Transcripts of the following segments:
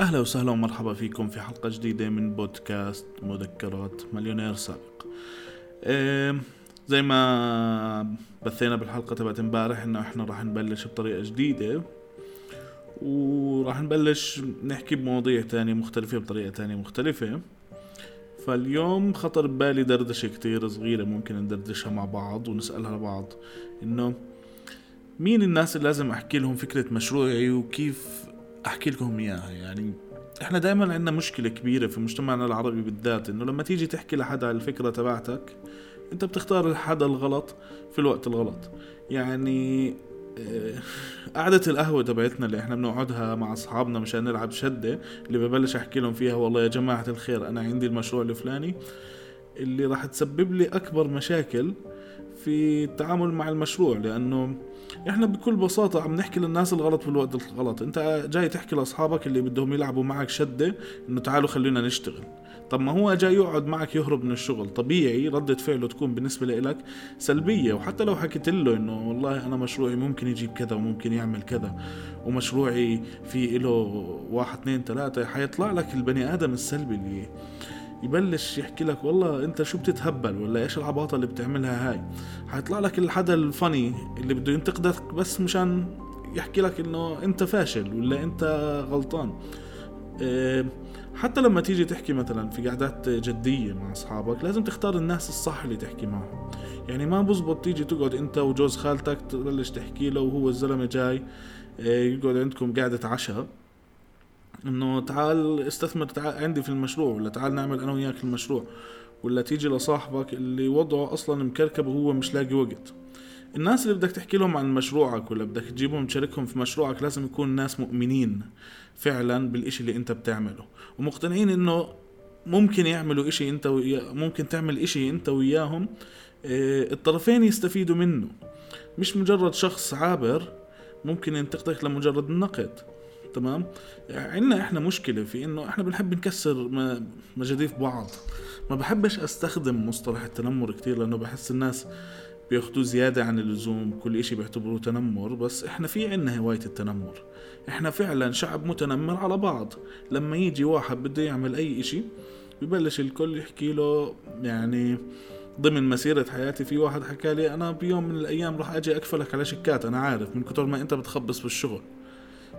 أهلا وسهلا ومرحبا فيكم في حلقة جديدة من بودكاست مذكرات مليونير سابق. زي ما بثينا بالحلقة تبعت امبارح إنه إحنا راح نبلش بطريقة جديدة وراح نبلش نحكي بمواضيع تانية مختلفة بطريقة تانية مختلفة. فاليوم خطر ببالي دردشة كتير صغيرة ممكن ندردشها مع بعض ونسألها لبعض إنه مين الناس اللي لازم أحكي لهم فكرة مشروعي وكيف أحكي لكم إياها يعني إحنا دائما عندنا مشكلة كبيرة في مجتمعنا العربي بالذات إنه لما تيجي تحكي لحدا الفكرة تبعتك أنت بتختار الحدا الغلط في الوقت الغلط. يعني آه، قعدة القهوة تبعتنا اللي إحنا بنقعدها مع أصحابنا مشان نلعب شدة اللي ببلش أحكي لهم فيها والله يا جماعة الخير أنا عندي المشروع الفلاني اللي راح تسبب لي أكبر مشاكل في التعامل مع المشروع لأنه إحنا بكل بساطة عم نحكي للناس الغلط في الوقت الغلط. أنت جاي تحكي لأصحابك اللي بدهم يلعبوا معك شدة إنه تعالوا خلينا نشتغل. طب ما هو جاي يقعد معك يهرب من الشغل. طبيعي ردة فعله تكون بالنسبة لك سلبية. وحتى لو حكيت له إنه والله أنا مشروعي ممكن يجيب كذا وممكن يعمل كذا ومشروعي في له واحد اثنين ثلاثة حيطلع لك البني آدم السلبي اللي يبلش يحكي لك والله انت شو بتتهبل ولا إيش العباطة اللي بتعملها هاي. حيطلع لك الحدا الفني اللي بده ينتقدك بس مشان يحكي لك انه انت فاشل ولا انت غلطان. آه حتى لما تيجي تحكي مثلا في قعدات جدية مع أصحابك لازم تختار الناس الصح اللي تحكي معهم. يعني ما بزبط تيجي تقعد أنت وجوز خالتك تبلش تحكي له وهو الزلمة جاي آه، يقعد عندكم قعدة عشاء. إنه تعال استثمر تعال عندي في المشروع ولا تعال نعمل أنا وياك المشروع ولا تيجي لصاحبك اللي وضعه أصلا مكركب وهو مش لاقي وقت. الناس اللي بدك تحكي لهم عن مشروعك ولا بدك تجيبهم تشاركهم في مشروعك لازم يكون ناس مؤمنين فعلا بالإشي اللي أنت بتعمله. ومقتنعين إنه ممكن يعملوا إشي أنت ويا ممكن تعمل إشي أنت وياهم آه الطرفين يستفيدوا منه. مش مجرد شخص عابر ممكن ينتقدك لمجرد النقد تمام؟ عندنا إحنا مشكلة في إنه إحنا بنحب نكسر مجاديف بعض. ما بحبش أستخدم مصطلح التنمر كتير لأنه بحس الناس بياخدوه زيادة عن اللزوم كل إشي بيعتبروه تنمر بس إحنا في عنا هواية التنمر. إحنا فعلا شعب متنمر على بعض. لما يجي واحد بده يعمل أي إشي ببلش الكل يحكي له يعني ضمن مسيرة حياتي في واحد حكى لي أنا بيوم من الأيام راح أجي أكفلك على شيكات أنا عارف من كتر ما أنت بتخبص بالشغل.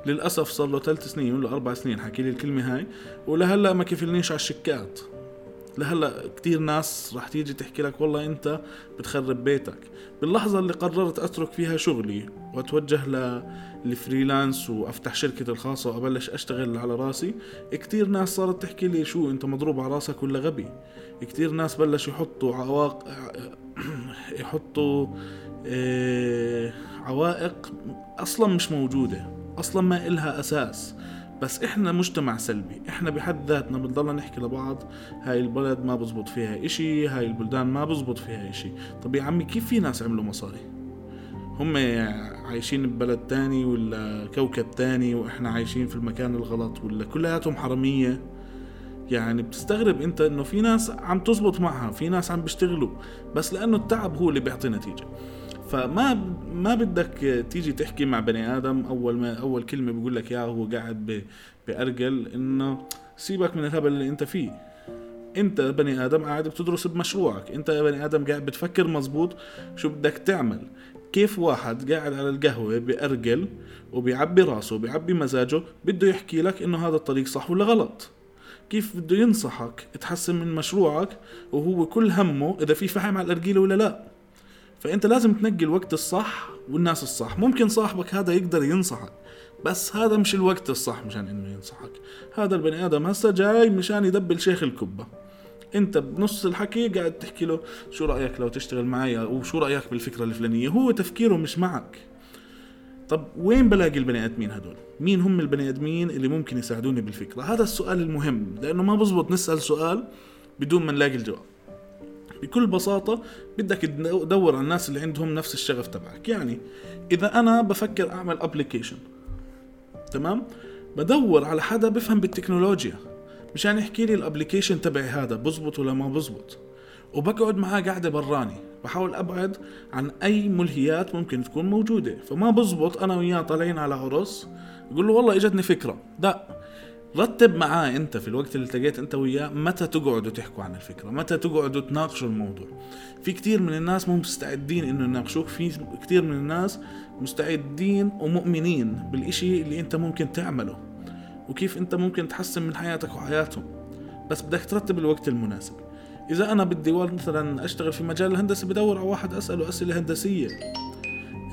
للأسف صار له ثلاث سنين ولا أربع سنين حكي لي الكلمة هاي. ولهلا ما كفلنيش على الشيكات لهلا كتير ناس راح تيجي تحكي لك والله أنت بتخرب بيتك. باللحظة اللي قررت أترك فيها شغلي وأتوجه للفريلانس وأفتح شركتي الخاصة وأبلش أشتغل على راسي كتير ناس صارت تحكي لي شو أنت مضروب على راسك ولا غبي. كتير ناس بلشوا يحطوا عواق يحطوا آه عوائق أصلا مش موجودة. أصلا ما إلها أساس بس إحنا مجتمع سلبي. إحنا بحد ذاتنا بنضلنا نحكي لبعض هاي البلد ما بزبط فيها إشي هاي البلدان ما بزبط فيها إشي. طب يا عمي كيف في ناس عملوا مصاري؟ هم عايشين ببلد تاني ولا كوكب تاني وإحنا عايشين في المكان الغلط ولا كلياتهم حرامية؟ يعني بتستغرب أنت إنه في ناس عم تزبط معها في ناس عم بيشتغلوا بس لأنه التعب هو اللي بيعطي نتيجة. فما ما بدك تيجي تحكي مع بني آدم. أول ما أول كلمة بيقول لك إياها وهو قاعد بأرجل إنه سيبك من الهبل اللي أنت فيه. أنت بني آدم قاعد بتدرس بمشروعك. أنت بني آدم قاعد بتفكر مزبوط شو بدك تعمل. كيف واحد قاعد على القهوة بأرجل وبيعبي راسه وبيعبي مزاجه بده يحكي لك إنه هذا الطريق صح ولا غلط؟ كيف بده ينصحك تحسن من مشروعك وهو كل همه إذا في فحم على الارجيله ولا لا؟ فأنت لازم تنقي الوقت الصح والناس الصح. ممكن صاحبك هذا يقدر ينصحك بس هذا مش الوقت الصح مشان إنه ينصحك. هذا البني آدم هسه جاي مشان يدبل شيخ الكبة. أنت بنص الحكي قاعد تحكي له شو رأيك لو تشتغل معي وشو رأيك بالفكرة الفلانية؟ هو تفكيره مش معك. طب وين بلاقي البني آدمين هدول مين هم البني آدمين اللي ممكن يساعدوني بالفكرة؟ هذا السؤال المهم لأنه ما بزبط نسأل سؤال بدون ما نلاقي الجواب. بكل بساطة بدك تدور على الناس اللي عندهم نفس الشغف تبعك. يعني إذا أنا بفكر أعمل application تمام؟ بدور على حدا بفهم بالتكنولوجيا مشان يحكي لي ال application تبعي هذا بزبط ولا ما بزبط؟ وبقعد معاه قاعدة براني بحاول أبعد عن أي ملهيات ممكن تكون موجودة. فما بزبط أنا وياه طالعين على عرس يقول له والله إجتني فكرة. لا. رتب معاه انت في الوقت اللي التقيت انت وياه متى تقعدوا تحكوا عن الفكرة متى تقعدوا تناقشوا الموضوع. في كثير من الناس مو مستعدين إنه يناقشوك في كثير من الناس مستعدين ومؤمنين بالإشي اللي أنت ممكن تعمله وكيف أنت ممكن تحسن من حياتك وحياتهم. بس بدك ترتب الوقت المناسب. إذا أنا بدي مثلا أشتغل في مجال الهندسة بدور على واحد أسأله أسئلة هندسية.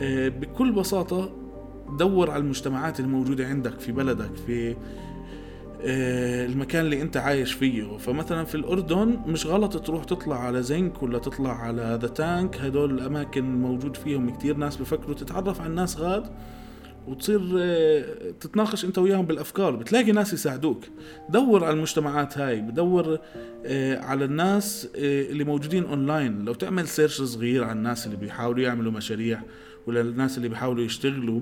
آه، بكل بساطة دور على المجتمعات الموجودة عندك في بلدك في المكان اللي انت عايش فيه. فمثلا في الأردن مش غلط تروح تطلع على زنك ولا تطلع على The Tank هدول الأماكن موجود فيهم كتير. ناس بفكروا تتعرف على الناس غاد وتصير آه، تتناقش انت وياهم بالأفكار. بتلاقي ناس يساعدوك. دور على المجتمعات هاي. بدور آه، على الناس اللي موجودين اونلاين لو تعمل search صغير عن الناس اللي بيحاولوا يعملوا مشاريع ولا الناس اللي بيحاولوا يشتغلوا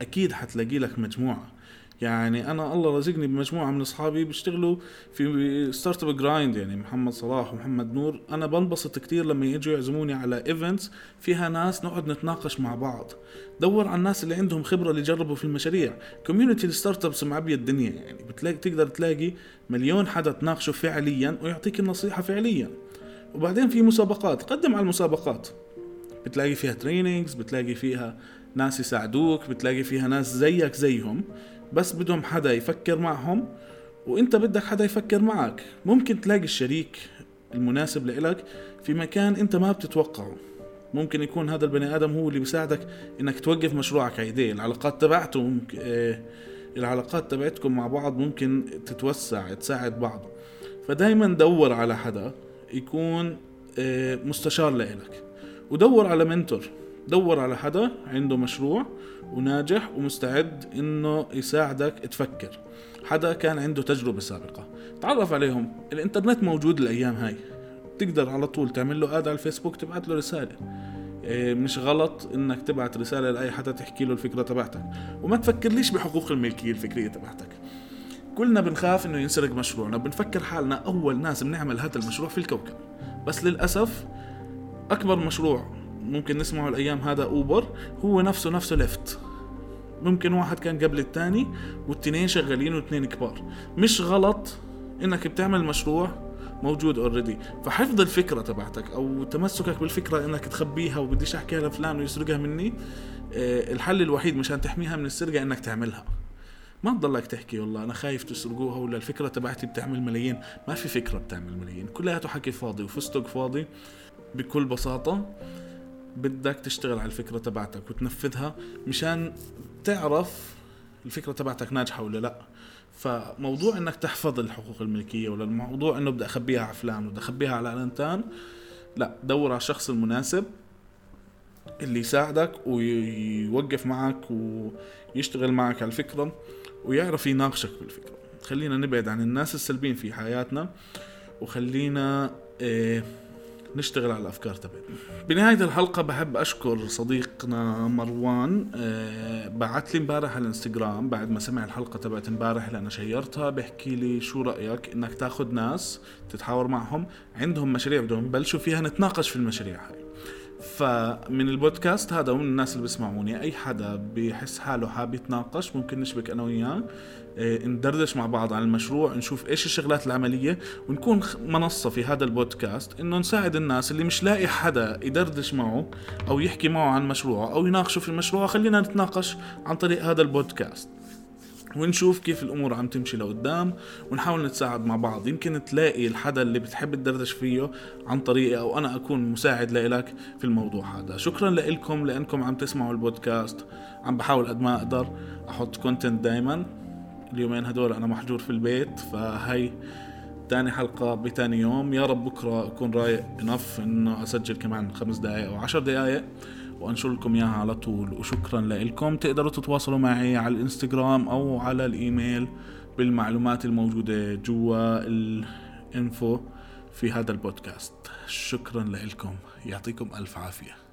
أكيد حتلاقي لك مجموعة. يعني أنا الله رزقني بمجموعة من أصحابي بيشتغلوا في Startup Grind يعني محمد صلاح ومحمد نور. أنا بنبسط كثير لما يجوا يعزموني على events فيها ناس نقعد نتناقش مع بعض. دور على الناس اللي عندهم خبرة اللي جربوا في المشاريع. community ال startups معبيه الدنيا يعني بتلاقي تقدر تلاقي مليون حدا تناقشه فعليا ويعطيك النصيحة فعليا. وبعدين في مسابقات قدم على المسابقات. بتلاقي فيها تريننجز بتلاقي فيها ناس يساعدوك بتلاقي فيها ناس زيك زيهم. بس بدهم حدا يفكر معهم وإنت بدك حدا يفكر معك. ممكن تلاقي الشريك المناسب لإلك في مكان إنت ما بتتوقعه. ممكن يكون هذا البني آدم هو اللي بيساعدك إنك توقف مشروعك ايديه العلاقات تبعته ممكن آه العلاقات تبعتكم مع بعض ممكن تتوسع تساعد بعض. فدايما دور على حدا يكون آه مستشار لإلك. ودور على منتور. دور على حدا عنده مشروع وناجح ومستعد إنه يساعدك تفكر. حدا كان عنده تجربة سابقة. تعرف عليهم. الإنترنت موجود الأيام هاي. تقدر على طول تعمل له اد على الفيسبوك تبعت له رسالة. إيه، مش غلط إنك تبعت رسالة لأي حدا تحكي له الفكرة تبعتك. وما تفكرليش بحقوق الملكية الفكرية تبعتك. كلنا بنخاف إنه ينسرق مشروعنا. بنفكر حالنا أول ناس بنعمل هذا المشروع في الكوكب. بس للأسف أكبر مشروع ممكن نسمعه الأيام هذا أوبر. هو نفسه نفسه ليفت. ممكن واحد كان قبل الثاني والتنتين شغالين واثنين كبار. مش غلط إنك بتعمل مشروع موجود already فحفظ الفكرة تبعتك أو تمسكك بالفكرة إنك تخبيها وبديش أحكيها لفلان ويسرقها مني آه، الحل الوحيد مشان تحميها من السرقة إنك تعملها. ما تضلك تحكي والله أنا خايف تسرقوها ولا الفكرة تبعتي بتعمل ملايين. ما في فكرة بتعمل ملايين. كلياته حكي فاضي وفستق فاضي بكل بساطة. بدك تشتغل على الفكرة تبعتك وتنفذها مشان تعرف الفكرة تبعتك ناجحة ولا لا. فموضوع إنك تحفظ الحقوق الملكية ولا الموضوع إنه بدي أخبيها على فلان بدي أخبيها على علانتان لا دور على الشخص المناسب اللي يساعدك ويوقف معك ويشتغل معك على الفكرة ويعرف يناقشك بالفكرة. خلينا نبعد عن الناس السلبين في حياتنا وخلينا إيه نشتغل على الأفكار تبعنا. بنهاية الحلقة بحب أشكر صديقنا مروان أه بعت لي امبارح على الإنستغرام بعد ما سمع الحلقة تبعت امبارح أنا شيرتها بحكي لي شو رأيك إنك تاخذ ناس تتحاور معهم عندهم مشاريع بدهم يبلشوا فيها نتناقش في المشاريع هاي. فمن البودكاست هذا ومن الناس اللي بيسمعوني أي حدا بيحس حاله حابب يتناقش ممكن نشبك أنا وياه إيه، ندردش مع بعض عن المشروع نشوف إيش الشغلات العملية ونكون منصة في هذا البودكاست إنه نساعد الناس اللي مش لاقي حدا يدردش معه أو يحكي معه عن مشروعه أو يناقشه في المشروع. خلينا نتناقش عن طريق هذا البودكاست. ونشوف كيف الأمور عم تمشي لقدام ونحاول نتساعد مع بعض. يمكن تلاقي الحدا اللي بتحب تدردش فيه عن طريقي أو أنا أكون مساعد لإلك في الموضوع هذا. شكرا لكم لأنكم عم تسمعوا البودكاست. عم بحاول قد ما أقدر أحط content دايما. اليومين هدول أنا محجور في البيت فهي تاني حلقة بتاني يوم. يا رب بكرة أكون رايق enough إنه أسجل كمان خمس دقايق أو عشر دقايق. وانشر لكم إياها على طول. وشكرا لكم. تقدروا تتواصلوا معي على الإنستغرام أو على الإيميل بالمعلومات الموجودة جوا الإنفو في هذا البودكاست. شكرا لكم. يعطيكم ألف عافية.